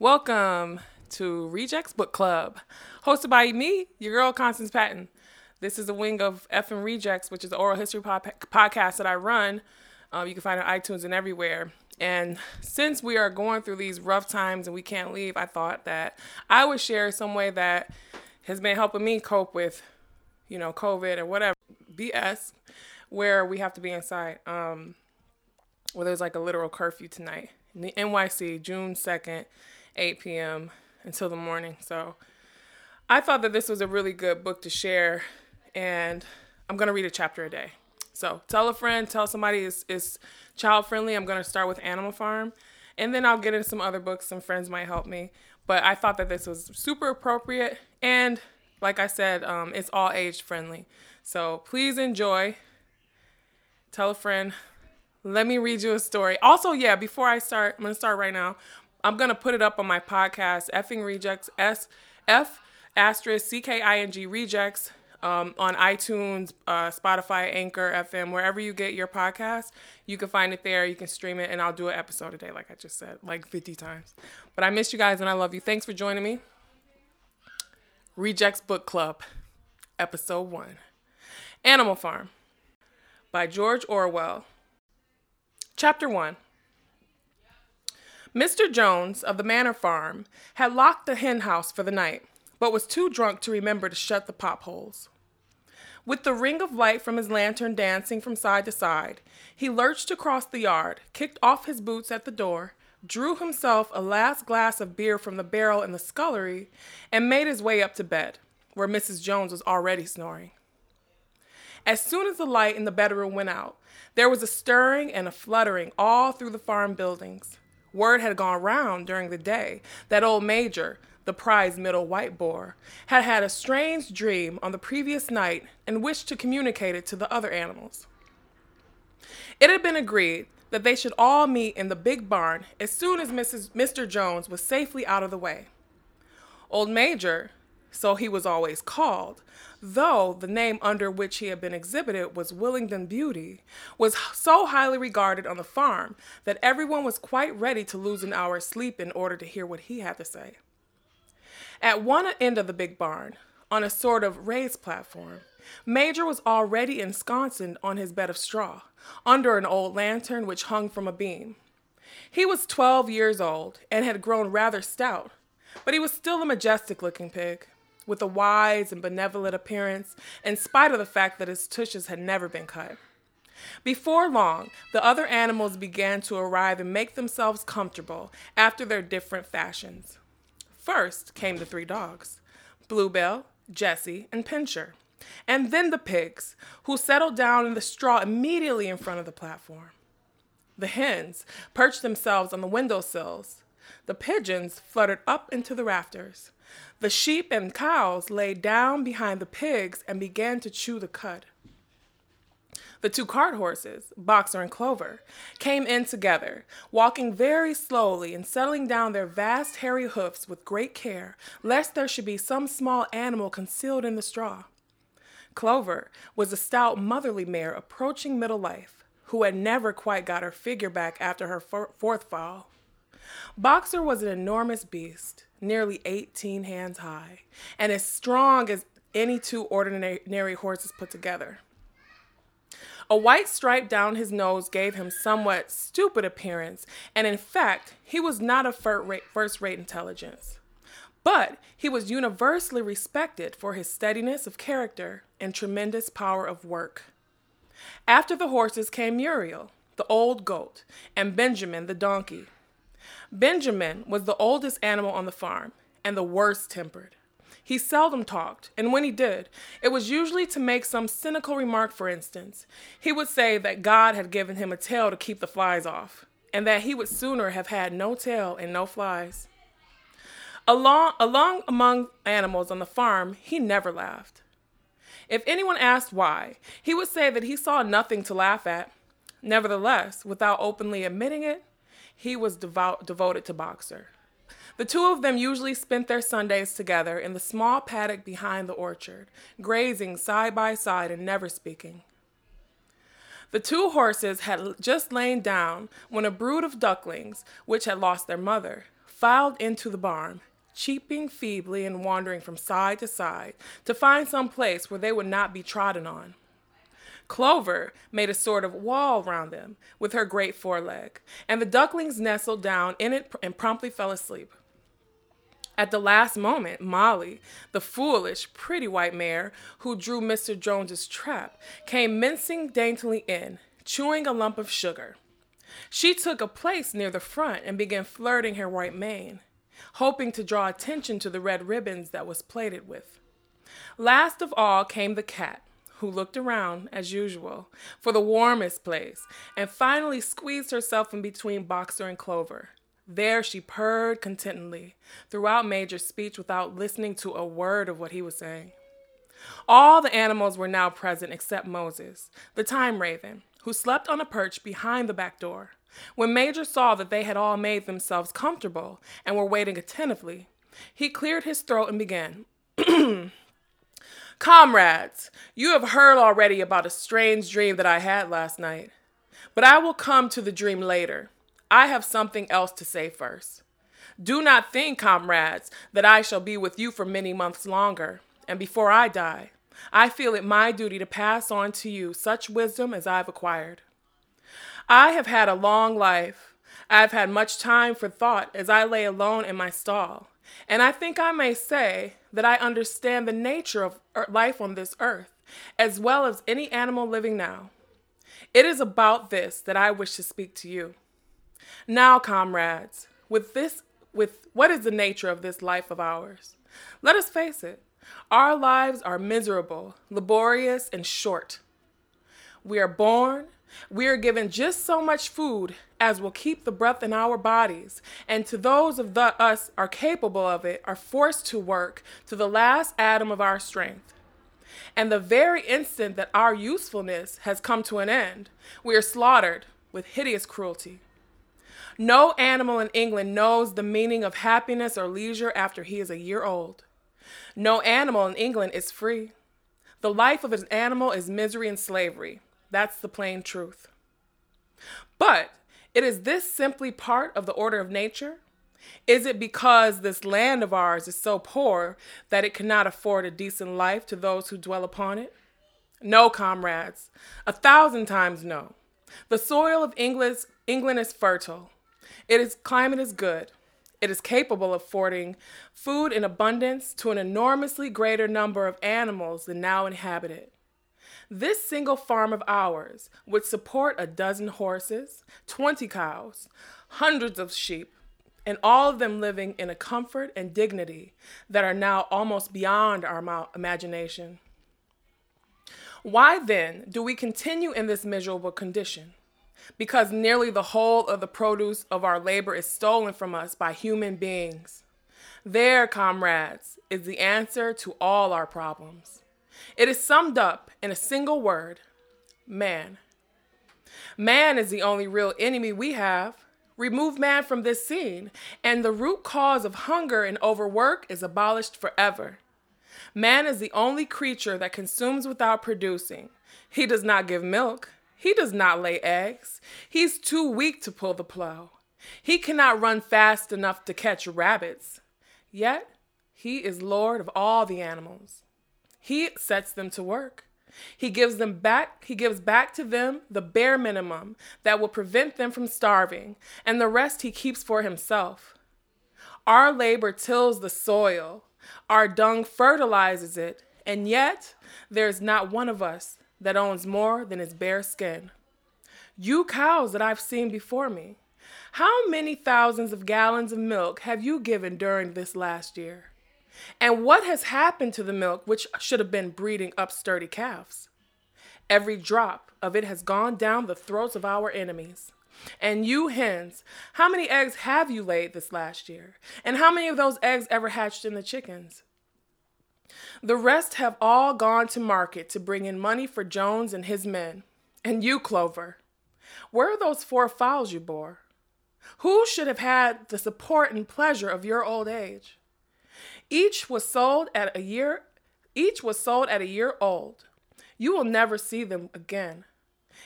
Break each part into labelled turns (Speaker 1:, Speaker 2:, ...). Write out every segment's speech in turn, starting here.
Speaker 1: Welcome to Rejects Book Club, hosted by me, your girl Constance Patton. This is a wing of Effing Rejects, which is the oral history podcast that I run. Um, you can find it on iTunes and everywhere. And since we are going through these rough times and we can't leave, I thought that I would share some way that has been helping me cope with, you know, COVID or whatever BS, where we have to be inside. Um, well, there's like a literal curfew tonight in the NYC, June 2nd, 8 p.m. until the morning. So I thought that this was a really good book to share, and I'm going to read a chapter a day. So tell a friend, tell somebody it's, it's child friendly. I'm going to start with Animal Farm, and then I'll get into some other books. Some friends might help me. But I thought that this was super appropriate, and like I said, um, it's all age friendly. So please enjoy. Tell a friend, let me read you a story. Also, yeah, before I start, I'm gonna start right now. I'm gonna put it up on my podcast, effing rejects, S F asterisk C K I N G rejects, um, on iTunes, uh, Spotify, Anchor, FM, wherever you get your podcast. You can find it there. You can stream it, and I'll do an episode a day, like I just said, like 50 times. But I miss you guys, and I love you. Thanks for joining me. Rejects Book Club, Episode One, Animal Farm, by George Orwell. Chapter 1 Mr. Jones of the Manor Farm had locked the hen house for the night, but was too drunk to remember to shut the pop holes. With the ring of light from his lantern dancing from side to side, he lurched across the yard, kicked off his boots at the door, drew himself a last glass of beer from the barrel in the scullery, and made his way up to bed, where Mrs. Jones was already snoring. As soon as the light in the bedroom went out, there was a stirring and a fluttering all through the farm buildings. Word had gone round during the day that old Major, the prize middle white boar, had had a strange dream on the previous night and wished to communicate it to the other animals. It had been agreed that they should all meet in the big barn as soon as Mrs. Mr. Jones was safely out of the way. Old Major, so he was always called, though the name under which he had been exhibited was Willingdon Beauty, was so highly regarded on the farm that everyone was quite ready to lose an hour's sleep in order to hear what he had to say. At one end of the big barn, on a sort of raised platform, Major was already ensconced on his bed of straw, under an old lantern which hung from a beam. He was twelve years old and had grown rather stout, but he was still a majestic looking pig with a wise and benevolent appearance, in spite of the fact that his tushes had never been cut. Before long, the other animals began to arrive and make themselves comfortable after their different fashions. First came the three dogs Bluebell, Jessie, and Pincher, and then the pigs, who settled down in the straw immediately in front of the platform. The hens perched themselves on the window sills. The pigeons fluttered up into the rafters. The sheep and cows lay down behind the pigs and began to chew the cud. The two cart horses, Boxer and Clover, came in together, walking very slowly and settling down their vast hairy hoofs with great care, lest there should be some small animal concealed in the straw. Clover was a stout motherly mare approaching middle life, who had never quite got her figure back after her fourth fall. Boxer was an enormous beast, nearly 18 hands high, and as strong as any two ordinary horses put together. A white stripe down his nose gave him somewhat stupid appearance, and in fact, he was not of first rate intelligence. But he was universally respected for his steadiness of character and tremendous power of work. After the horses came Muriel, the old goat, and Benjamin the donkey. Benjamin was the oldest animal on the farm and the worst tempered. He seldom talked, and when he did, it was usually to make some cynical remark, for instance. He would say that God had given him a tail to keep the flies off, and that he would sooner have had no tail and no flies. Along, along among animals on the farm, he never laughed. If anyone asked why, he would say that he saw nothing to laugh at. Nevertheless, without openly admitting it, he was devout, devoted to Boxer. The two of them usually spent their Sundays together in the small paddock behind the orchard, grazing side by side and never speaking. The two horses had just lain down when a brood of ducklings, which had lost their mother, filed into the barn, cheeping feebly and wandering from side to side to find some place where they would not be trodden on. Clover made a sort of wall round them with her great foreleg, and the ducklings nestled down in it and promptly fell asleep. At the last moment, Molly, the foolish, pretty white mare who drew Mr. Jones's trap, came mincing daintily in, chewing a lump of sugar. She took a place near the front and began flirting her white mane, hoping to draw attention to the red ribbons that was plaited with. Last of all came the cat, who looked around, as usual, for the warmest place, and finally squeezed herself in between Boxer and Clover. There she purred contentedly throughout Major's speech without listening to a word of what he was saying. All the animals were now present except Moses, the time raven, who slept on a perch behind the back door. When Major saw that they had all made themselves comfortable and were waiting attentively, he cleared his throat and began. Comrades, you have heard already about a strange dream that I had last night. But I will come to the dream later. I have something else to say first. Do not think, comrades, that I shall be with you for many months longer, and before I die, I feel it my duty to pass on to you such wisdom as I've acquired. I have had a long life. I have had much time for thought as I lay alone in my stall, and I think I may say that I understand the nature of er, life on this earth, as well as any animal living now. It is about this that I wish to speak to you. Now, comrades, with this with what is the nature of this life of ours? Let us face it. Our lives are miserable, laborious, and short. We are born, we are given just so much food as will keep the breath in our bodies, and to those of the, us are capable of it are forced to work to the last atom of our strength. And the very instant that our usefulness has come to an end, we are slaughtered with hideous cruelty. No animal in England knows the meaning of happiness or leisure after he is a year old. No animal in England is free. The life of an animal is misery and slavery. That's the plain truth. But it is this simply part of the order of nature? Is it because this land of ours is so poor that it cannot afford a decent life to those who dwell upon it? No, comrades, a thousand times no. The soil of England, England is fertile. Its climate is good. It is capable of affording food in abundance to an enormously greater number of animals than now inhabit it. This single farm of ours would support a dozen horses, 20 cows, hundreds of sheep, and all of them living in a comfort and dignity that are now almost beyond our imagination. Why then do we continue in this miserable condition? because nearly the whole of the produce of our labor is stolen from us by human beings. There, comrades, is the answer to all our problems. It is summed up in a single word man. Man is the only real enemy we have. Remove man from this scene, and the root cause of hunger and overwork is abolished forever. Man is the only creature that consumes without producing. He does not give milk, he does not lay eggs. He's too weak to pull the plow. He cannot run fast enough to catch rabbits. Yet, he is Lord of all the animals. He sets them to work. He gives them back, he gives back to them the bare minimum that will prevent them from starving, and the rest he keeps for himself. Our labor tills the soil, our dung fertilizes it, and yet there is not one of us that owns more than his bare skin. You cows that I've seen before me, how many thousands of gallons of milk have you given during this last year? And what has happened to the milk which should have been breeding up sturdy calves? Every drop of it has gone down the throats of our enemies. And you hens, how many eggs have you laid this last year? And how many of those eggs ever hatched in the chickens? The rest have all gone to market to bring in money for Jones and his men. And you, Clover, where are those four fowls you bore? Who should have had the support and pleasure of your old age? Each was sold at a year each was sold at a year old. You will never see them again.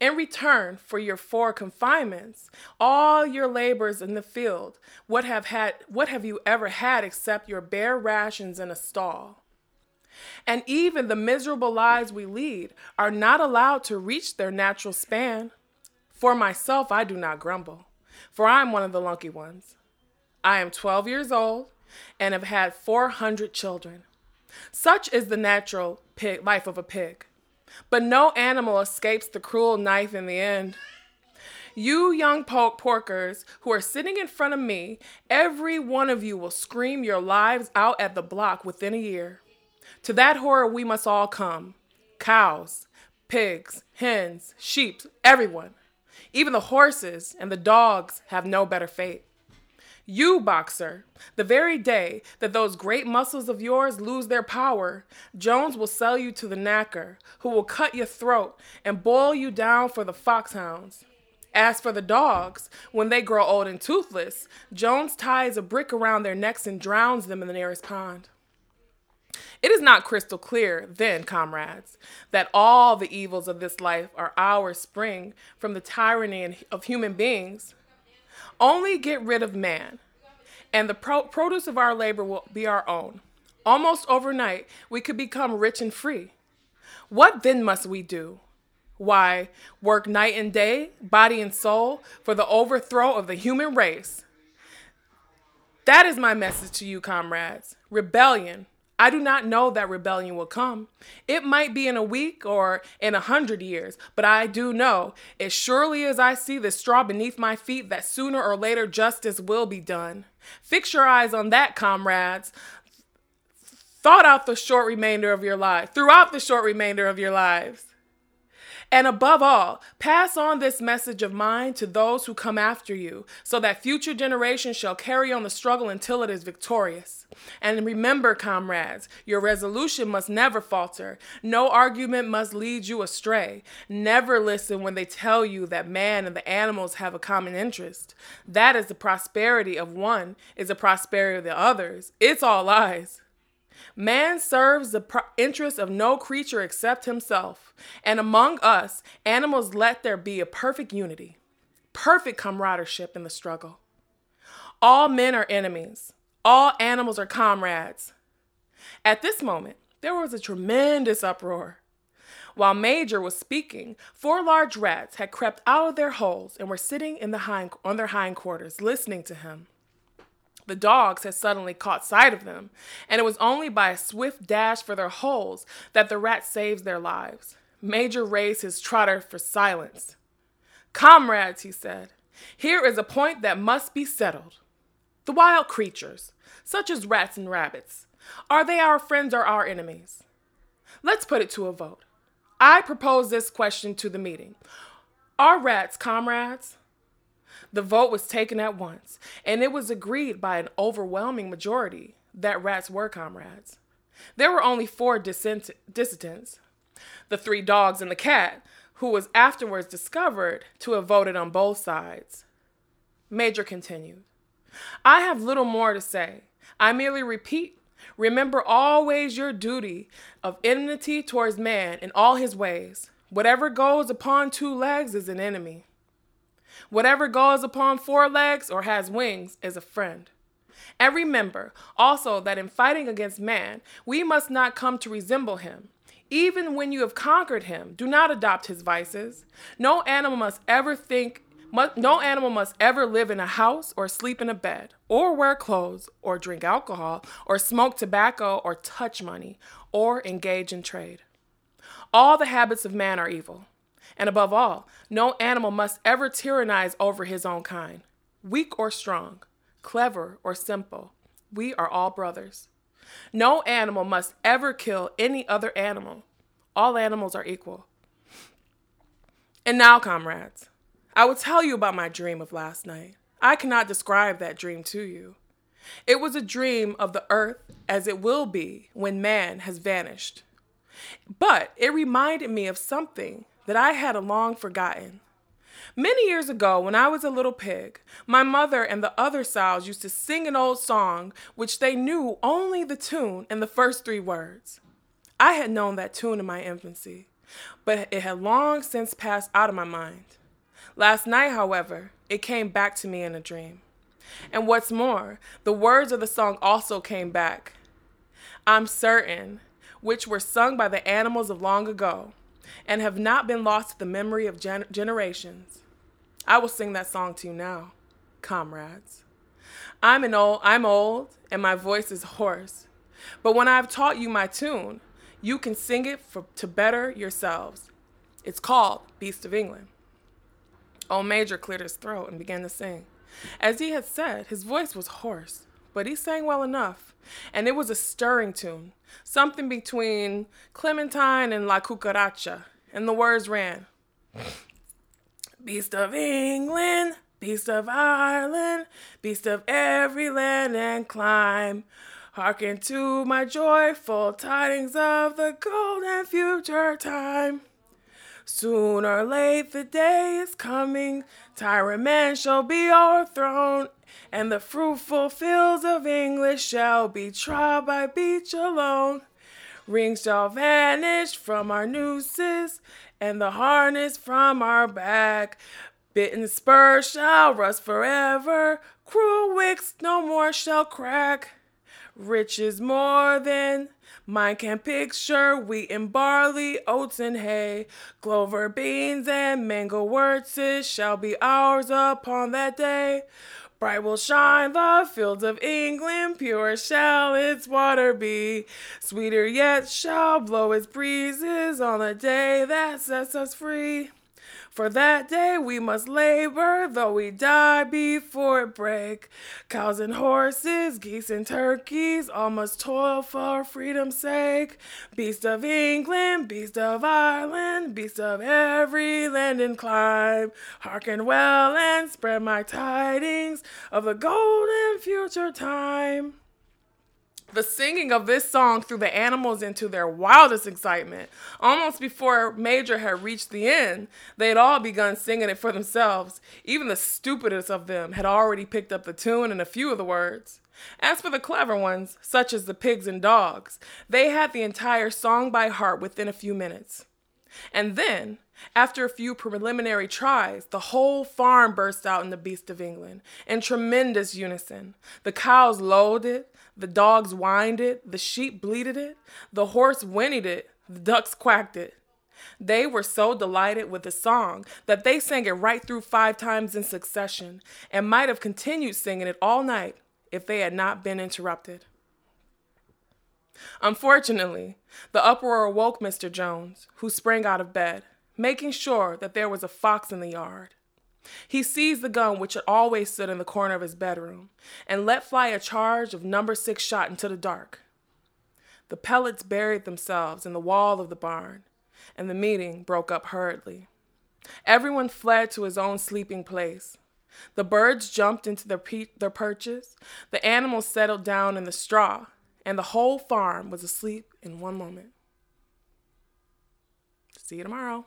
Speaker 1: In return for your four confinements, all your labors in the field, what have had what have you ever had except your bare rations in a stall? And even the miserable lives we lead are not allowed to reach their natural span. For myself, I do not grumble, for I am one of the lucky ones. I am 12 years old and have had 400 children. Such is the natural pig, life of a pig. But no animal escapes the cruel knife in the end. You young pork porkers who are sitting in front of me, every one of you will scream your lives out at the block within a year. To that horror we must all come cows, pigs, hens, sheep, everyone. Even the horses and the dogs have no better fate. You, boxer, the very day that those great muscles of yours lose their power, Jones will sell you to the knacker, who will cut your throat and boil you down for the foxhounds. As for the dogs, when they grow old and toothless, Jones ties a brick around their necks and drowns them in the nearest pond. It is not crystal clear, then, comrades, that all the evils of this life are ours spring from the tyranny of human beings. Only get rid of man, and the pro- produce of our labor will be our own. Almost overnight, we could become rich and free. What then must we do? Why, work night and day, body and soul, for the overthrow of the human race. That is my message to you, comrades. Rebellion, I do not know that rebellion will come. It might be in a week or in a hundred years, but I do know, as surely as I see the straw beneath my feet, that sooner or later justice will be done. Fix your eyes on that, comrades. Thought out the short remainder of your lives, throughout the short remainder of your lives. And above all, pass on this message of mine to those who come after you, so that future generations shall carry on the struggle until it is victorious. And remember, comrades, your resolution must never falter. No argument must lead you astray. Never listen when they tell you that man and the animals have a common interest. That is the prosperity of one, is the prosperity of the others. It's all lies. Man serves the pro- interest of no creature except himself. And among us, animals let there be a perfect unity, perfect comradeship in the struggle. All men are enemies, all animals are comrades. At this moment, there was a tremendous uproar. While Major was speaking, four large rats had crept out of their holes and were sitting in the hind- on their hindquarters, listening to him. The dogs had suddenly caught sight of them, and it was only by a swift dash for their holes that the rat saved their lives. Major raised his trotter for silence. Comrades, he said, here is a point that must be settled. The wild creatures, such as rats and rabbits, are they our friends or our enemies? Let's put it to a vote. I propose this question to the meeting Are rats comrades? The vote was taken at once, and it was agreed by an overwhelming majority that rats were comrades. There were only four dissent- dissidents the three dogs and the cat, who was afterwards discovered to have voted on both sides. Major continued I have little more to say. I merely repeat remember always your duty of enmity towards man in all his ways. Whatever goes upon two legs is an enemy. Whatever goes upon four legs or has wings is a friend. And remember also that in fighting against man, we must not come to resemble him. Even when you have conquered him, do not adopt his vices. No animal must ever think no animal must ever live in a house or sleep in a bed, or wear clothes, or drink alcohol, or smoke tobacco, or touch money, or engage in trade. All the habits of man are evil. And above all, no animal must ever tyrannize over his own kind. Weak or strong, clever or simple, we are all brothers. No animal must ever kill any other animal. All animals are equal. And now, comrades, I will tell you about my dream of last night. I cannot describe that dream to you. It was a dream of the earth as it will be when man has vanished. But it reminded me of something that I had long forgotten. Many years ago, when I was a little pig, my mother and the other sows used to sing an old song which they knew only the tune and the first three words. I had known that tune in my infancy. but it had long since passed out of my mind. Last night, however, it came back to me in a dream. And what's more, the words of the song also came back. I'm certain, which were sung by the animals of long ago, and have not been lost to the memory of gen- generations. I will sing that song to you now, comrades. I'm an old I'm old and my voice is hoarse. But when I've taught you my tune, you can sing it for, to better yourselves. It's called Beast of England. Old Major cleared his throat and began to sing. As he had said, his voice was hoarse, but he sang well enough, and it was a stirring tune, something between Clementine and La Cucaracha, and the words ran Beast of England, Beast of Ireland, Beast of every land and clime. Hearken to my joyful tidings of the golden future time. Soon or late the day is coming, tyrant man shall be overthrown, and the fruitful fields of English shall be trod by beach alone. Rings shall vanish from our nooses, and the harness from our back. Bitten spurs shall rust forever, cruel wicks no more shall crack. Riches more than Mine can picture wheat and barley, oats and hay, clover, beans, and mangel-wurzels shall be ours upon that day. Bright will shine the fields of England, pure shall its water be. Sweeter yet shall blow its breezes on the day that sets us free. For that day we must labor, though we die before it break. Cows and horses, geese and turkeys, all must toil for freedom's sake. Beast of England, beast of Ireland, beast of every land and clime. Hearken well and spread my tidings of the golden future time the singing of this song threw the animals into their wildest excitement. Almost before Major had reached the end, they had all begun singing it for themselves. Even the stupidest of them had already picked up the tune and a few of the words. As for the clever ones, such as the pigs and dogs, they had the entire song by heart within a few minutes. And then, after a few preliminary tries, the whole farm burst out in the Beast of England in tremendous unison. The cows lowed it, the dogs whined it, the sheep bleated it, the horse whinnied it, the ducks quacked it. They were so delighted with the song that they sang it right through five times in succession and might have continued singing it all night if they had not been interrupted. Unfortunately, the uproar awoke Mr. Jones, who sprang out of bed, making sure that there was a fox in the yard. He seized the gun which had always stood in the corner of his bedroom and let fly a charge of number six shot into the dark. The pellets buried themselves in the wall of the barn, and the meeting broke up hurriedly. Everyone fled to his own sleeping place. The birds jumped into their, pe- their perches, the animals settled down in the straw, and the whole farm was asleep in one moment. See you tomorrow.